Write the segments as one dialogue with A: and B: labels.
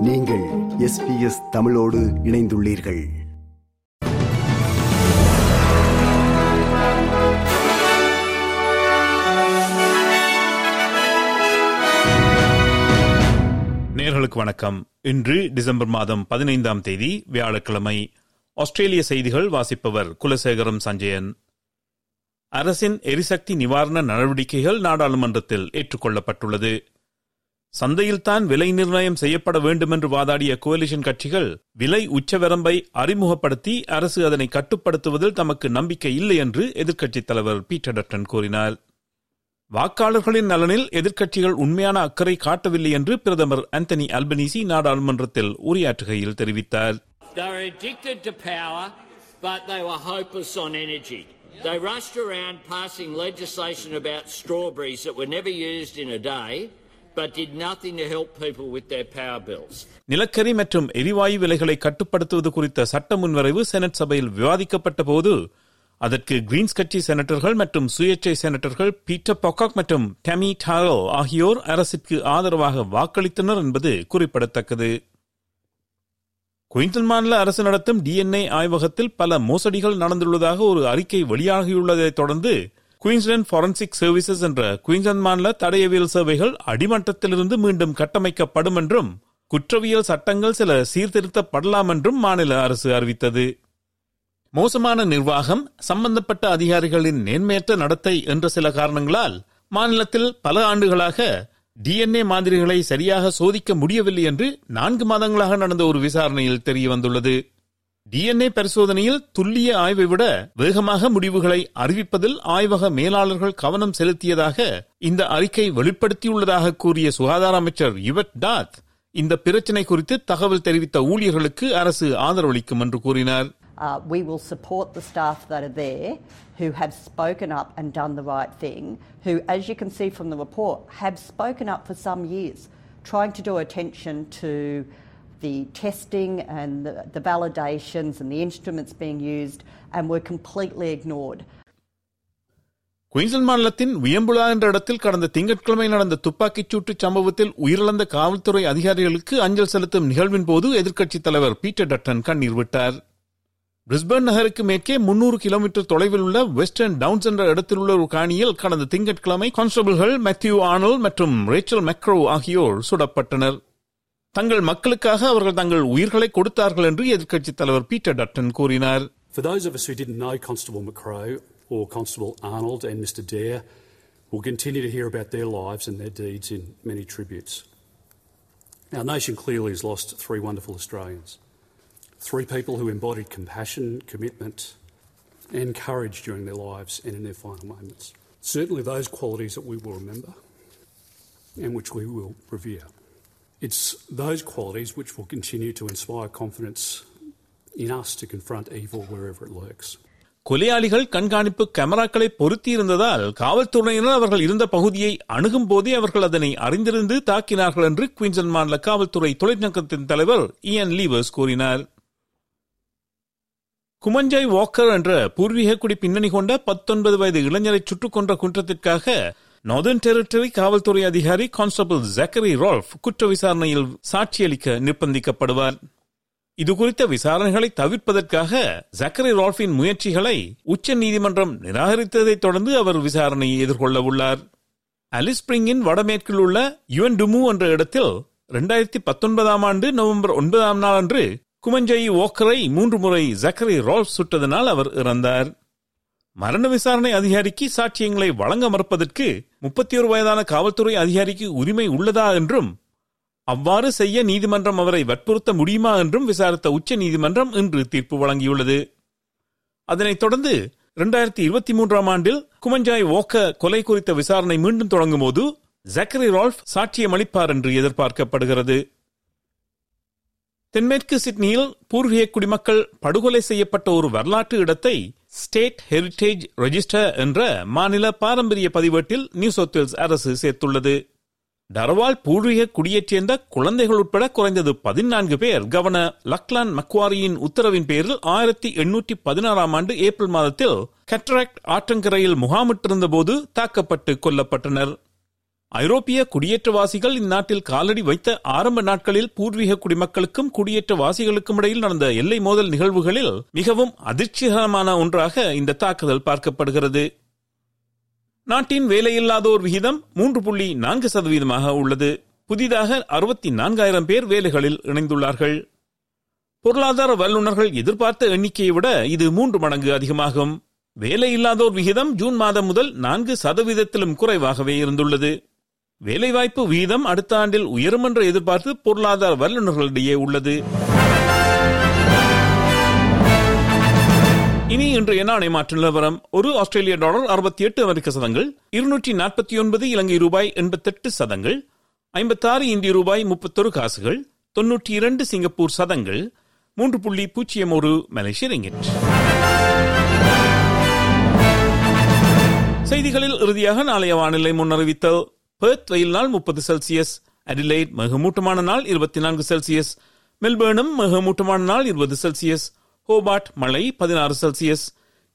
A: நீங்கள் S B S தமிழோடு இணைந்துள்ளீர்கள்.
B: நேர்களுக்கு வணக்கம். இன்று டிசம்பர் மாதம் பதினைந்தாம் தேதி வியாழக்கிழமை ஆஸ்திரேலிய செய்திகள் வாசிப்பவர் குலசேகரம் சஞ்சயன். அரசின் எரிசக்தி நிவாரண நடவடிக்கைகள் நாடாளுமன்றத்தில் ஏற்றுக்கொள்ளப்பட்டுள்ளது. சந்தையில்தான் விலை நிர்ணயம் செய்யப்பட வேண்டும் என்று வாதாடிய கோலிஷன் கட்சிகள் விலை உச்சவரம்பை அறிமுகப்படுத்தி அரசு அதனை கட்டுப்படுத்துவதில் தமக்கு நம்பிக்கை இல்லை என்று எதிர்க்கட்சித் தலைவர் பீட்டர் டட்டன் கூறினார். வாக்காளர்களின் நலனில் எதிர்க்கட்சிகள் உண்மையான அக்கறை காட்டவில்லை என்று பிரதமர் அந்தனி அல்பனீசி நாடாளுமன்றத்தில் உரையாற்றுகையில் தெரிவித்தார்.
C: They rushed around passing legislation about strawberries that were never used in a day,
B: நிலக்கரி மற்றும் எரிவாயு விலைகளை கட்டுப்படுத்துவது குறித்த சட்ட முன்வரைவு செனட் சபையில் விவாதிக்கப்பட்ட போது அதற்கு கிரீன்ஸ் கட்சி செனட்டர்கள் மற்றும் சுயேட்சை செனட்டர்கள் பீட்டர் பொக்காக் மற்றும் டெமி டாரோ ஆகியோர் அரசிற்கு ஆதரவாக வாக்களித்தனர் என்பது குறிப்பிடத்தக்கது. குயின்டன் மாநில அரசு நடத்தும் டிஎன்ஏ ஆய்வகத்தில் பல மோசடிகள் நடந்துள்ளதாக ஒரு அறிக்கை வெளியாகியுள்ளதைத் தொடர்ந்து குயின்ஸ்லாந்து ஃபாரன்சிக் சர்வீசஸ் என்ற குயின்ஸ்லாந்து மாநில தடயவியல் சேவைகள் அடிமட்டத்திலிருந்து மீண்டும் கட்டமைக்கப்படும் என்றும் குற்றவியல் சட்டங்கள் சில சீர்திருத்தப்படலாம் என்றும் மாநில அரசு அறிவித்தது. மோசமான நிர்வாகம் சம்பந்தப்பட்ட அதிகாரிகளின் நேர்மையற்ற நடத்தை என்ற சில காரணங்களால் மாநிலத்தில் பல ஆண்டுகளாக டிஎன்ஏ மாதிரிகளை சரியாக சோதிக்க முடியவில்லை என்று நான்கு மாதங்களாக நடந்த ஒரு விசாரணையில் தெரிய வந்துள்ளது டிஎன்ஏ பரிசோதனையில் துல்லிய ஆய்வை விட வேகமாக முடிவுகளை அறிவிப்பதில் ஆய்வக மேலாளர்கள் கவனம் செலுத்தியதாக இந்த அறிக்கை வெளிப்படுத்தியுள்ளதாக கூறிய சுகாதார அமைச்சர் யுவட் டாத் இந்த பிரச்சினை குறித்து தகவல் தெரிவித்த ஊழியர்களுக்கு அரசு ஆதரவளிக்கும் என்று கூறினார்
D: Uh, we will support the staff that are there who have spoken up and done the right thing, who, as you can see from the report, have spoken up for some years, trying to draw attention to the testing and the, the validations and the instruments being used, and were completely ignored.
B: Queensland மாநிலத்தின் வியம்புலா என்ற இடத்தில் கடந்த திங்கட்கிழமை நடந்த துப்பாக்கிச் சூட்டு சம்பவத்தில் உயிரிழந்த காவல்துறை அதிகாரிகளுக்கு அஞ்சல் செலுத்தும் நிகழ்வின் போது எதிர்க்கட்சித் தலைவர் பீட்டர் டட்டன் கண்ணீர் விட்டார் பிரிஸ்பர்ன் நகருக்கு மேற்கே முன்னூறு கிலோமீட்டர் தொலைவில் உள்ள வெஸ்டர்ன் டவுன்ஸ் என்ற இடத்தில் உள்ள ஒரு காணியில் கடந்த திங்கட்கிழமை கான்ஸ்டபிள்கள் மேத்யூ ஆனல் மற்றும் ரேச்சல் மெக்ரோ ஆகியோர் சுடப்பட்டனர் தங்கள் மக்களுக்காக அவர்கள் தங்கள் உயிர்களை கொடுத்தார்கள் என்று எதிர்க்கட்சித் தலைவர் பீட்டர் டட்டன் கூறினார்
E: For those of us who didn't know Constable McCrow or Constable Arnold and Mr Dare, will continue to hear about their lives and their deeds in many tributes. Our nation clearly has lost three wonderful Australians. Three people who embodied compassion, commitment, and courage during their lives and in their final moments. Certainly, those qualities that we will remember and which we will revere. It's those qualities which will continue to inspire confidence in us to confront evil wherever it lurks.
B: கொலையாளிகள் கண்காணிப்பு கேமராக்களை பொருத்தியிருந்ததால் காவல்துறையினர் அவர்கள் இருந்த பகுதியை அணுகும் போதே அவர்கள் அதனை அறிந்திருந்து தாக்கினார்கள் என்று குயின்சன் மாநில காவல்துறை தொழிற்சங்கத்தின் தலைவர் இயன் லீவர்ஸ் கூறினார் குமஞ்சாய் வாக்கர் என்ற பூர்வீக குடி பின்னணி கொண்ட பத்தொன்பது வயது இளைஞரை சுட்டுக் கொன்ற குற்றத்திற்காக நார்தர்ன் டெரிட்டரி காவல்துறை அதிகாரி கான்ஸ்டபிள் ஜக்கரி ரால்ஃப் குற்ற விசாரணையில் சாட்சியளிக்க நிர்பந்திக்கப்படுவார். இதுகுறித்த விசாரணைகளை தவிர்ப்பதற்காக ஜக்கரி ரால்ஃபின் முயற்சிகளை உச்ச நீதிமன்றம் நிராகரித்ததைத் தொடர்ந்து அவர் விசாரணையை எதிர்கொள்ள உள்ளார். அலிஸ் ஸ்பிரிங்கின் வடமேற்கில் உள்ள யுவன் டுமு என்ற இடத்தில் இரண்டாயிரத்தி பத்தொன்பதாம் ஆண்டு நவம்பர் ஒன்பதாம் நாள் அன்று குமஞ்சை ஓக்கரை மூன்று முறை ஜக்கரி ரால்ஃப் சுட்டதனால் அவர் இறந்தார். மரண விசாரணை அதிகாரிக்கு சாட்சியங்களை வழங்க மறுப்பதற்கு முப்பத்தி ஒரு வயதான காவல்துறை அதிகாரிக்கு உரிமை உள்ளதா என்றும் அவ்வாறு செய்ய நீதிமன்றம் அவரை வற்புறுத்த முடியுமா என்றும் விசாரித்த உச்ச நீதிமன்றம் இன்று தீர்ப்பு வழங்கியுள்ளது. அதனைத் தொடர்ந்து இரண்டாயிரத்தி இருபத்தி மூன்றாம் ஆண்டில் குமஞ்சாய் ஓக்க கொலை குறித்த விசாரணை மீண்டும் தொடங்கும் போது ஜக்கரி ரால்ஃப் சாட்சியம் அளிப்பார் என்று எதிர்பார்க்கப்படுகிறது. தென்மேற்கு சிட்னியில் பூர்வீக குடிமக்கள் படுகொலை செய்யப்பட்ட ஒரு வரலாற்று இடத்தை ஸ்டேட் ஹெரிட்டேஜ் ரெஜிஸ்டர் என்ற மாநில பாரம்பரிய பதிவேட்டில் நியூ சவுத் வேல்ஸ் அரசு சேர்த்துள்ளது. டரவால் பூர்வீக குடியேற் சேர்ந்த குழந்தைகள் உட்பட குறைந்தது பதினான்கு பேர். கவர்னர் லக்லான் மக்வாரியின் உத்தரவின் பேரில் ஆயிரத்தி எண்ணூற்றி பதினாறாம் ஆண்டு ஏப்ரல் மாதத்தில் கட்ராக்ட் ஆற்றங்கரையில் முகாமிட்டிருந்த போது தாக்கப்பட்டு கொல்லப்பட்டனர். ஐரோப்பிய குடியேற்றவாசிகள் இந்நாட்டில் காலடி வைத்த ஆரம்ப நாட்களில் பூர்வீக குடிமக்களுக்கும் குடியேற்றவாசிகளுக்கும் இடையில் நடந்த எல்லை மோதல் நிகழ்வுகளில் மிகவும் அதிர்ச்சிகரமான ஒன்றாக இந்த தாக்குதல் பார்க்கப்படுகிறது. நாட்டின் வேலையில்லாதோர் விகிதம் மூன்று புள்ளி நான்கு சதவீதமாக உள்ளது. புதிதாக அறுபத்தி நான்காயிரம் பேர் வேலைகளில் இணைந்துள்ளார்கள். பொருளாதார வல்லுநர்கள் எதிர்பார்த்த எண்ணிக்கையை விட இது மூன்று மடங்கு அதிகமாகும். வேலையில்லாதோர் விகிதம் ஜூன் மாதம் முதல் நான்கு சதவீதத்திலும் குறைவாகவே இருந்துள்ளது. வேலைவாய்ப்பு வீதம் அடுத்த ஆண்டில் உயரும் என்று எதிர்பார்த்து பொருளாதார வல்லுநர்களிடையே உள்ளது. இனி இன்றைய நாணய மாற்று நிலவரம். ஒரு ஆஸ்திரேலிய டாலர் அறுபத்தி எட்டு அமெரிக்க சதங்கள் இருநூற்றி நாற்பத்தி ஒன்பது இலங்கை ரூபாய் எண்பத்தெட்டு சதங்கள் ஐம்பத்தாறு இந்திய ரூபாய் முப்பத்தொரு காசுகள் தொன்னூற்றி இரண்டு சிங்கப்பூர் சதங்கள் மூன்று புள்ளி பூஜ்ஜியம் ஒரு மலேசிய ரிங்கிட். செய்திகளில் இறுதியாக நாளைய வானிலை முன்னறிவித்தல். பெர்த் வெயில் நாள் முப்பது செல்சியஸ் அடிலைட் மிகமூட்டமான நாள் இருபத்தி நான்கு செல்சியஸ் மெல்பேர்னும் மிகமூட்டமான நாள் இருபது செல்சியஸ் ஹோபார்ட் மழை பதினாறு செல்சியஸ்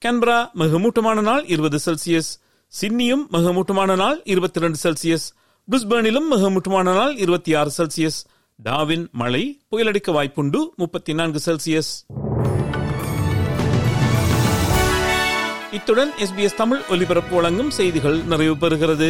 B: கேன்பரா மிகமூட்டமான நாள் இருபது செல்சியஸ் சிட்னியும் மிகமூட்டமான நாள் இருபத்தி ரெண்டு செல்சியஸ் பிரிஸ்பேர்னிலும் மிகமூட்டமான நாள் இருபத்தி ஆறு செல்சியஸ் டாவின் மழை புயலடிக்க வாய்ப்புண்டு முப்பத்தி நான்கு செல்சியஸ் இத்துடன் எஸ்பிஎஸ் தமிழ் ஒலிபரப்பு வழங்கும் செய்திகள் நிறைவு பெறுகிறது.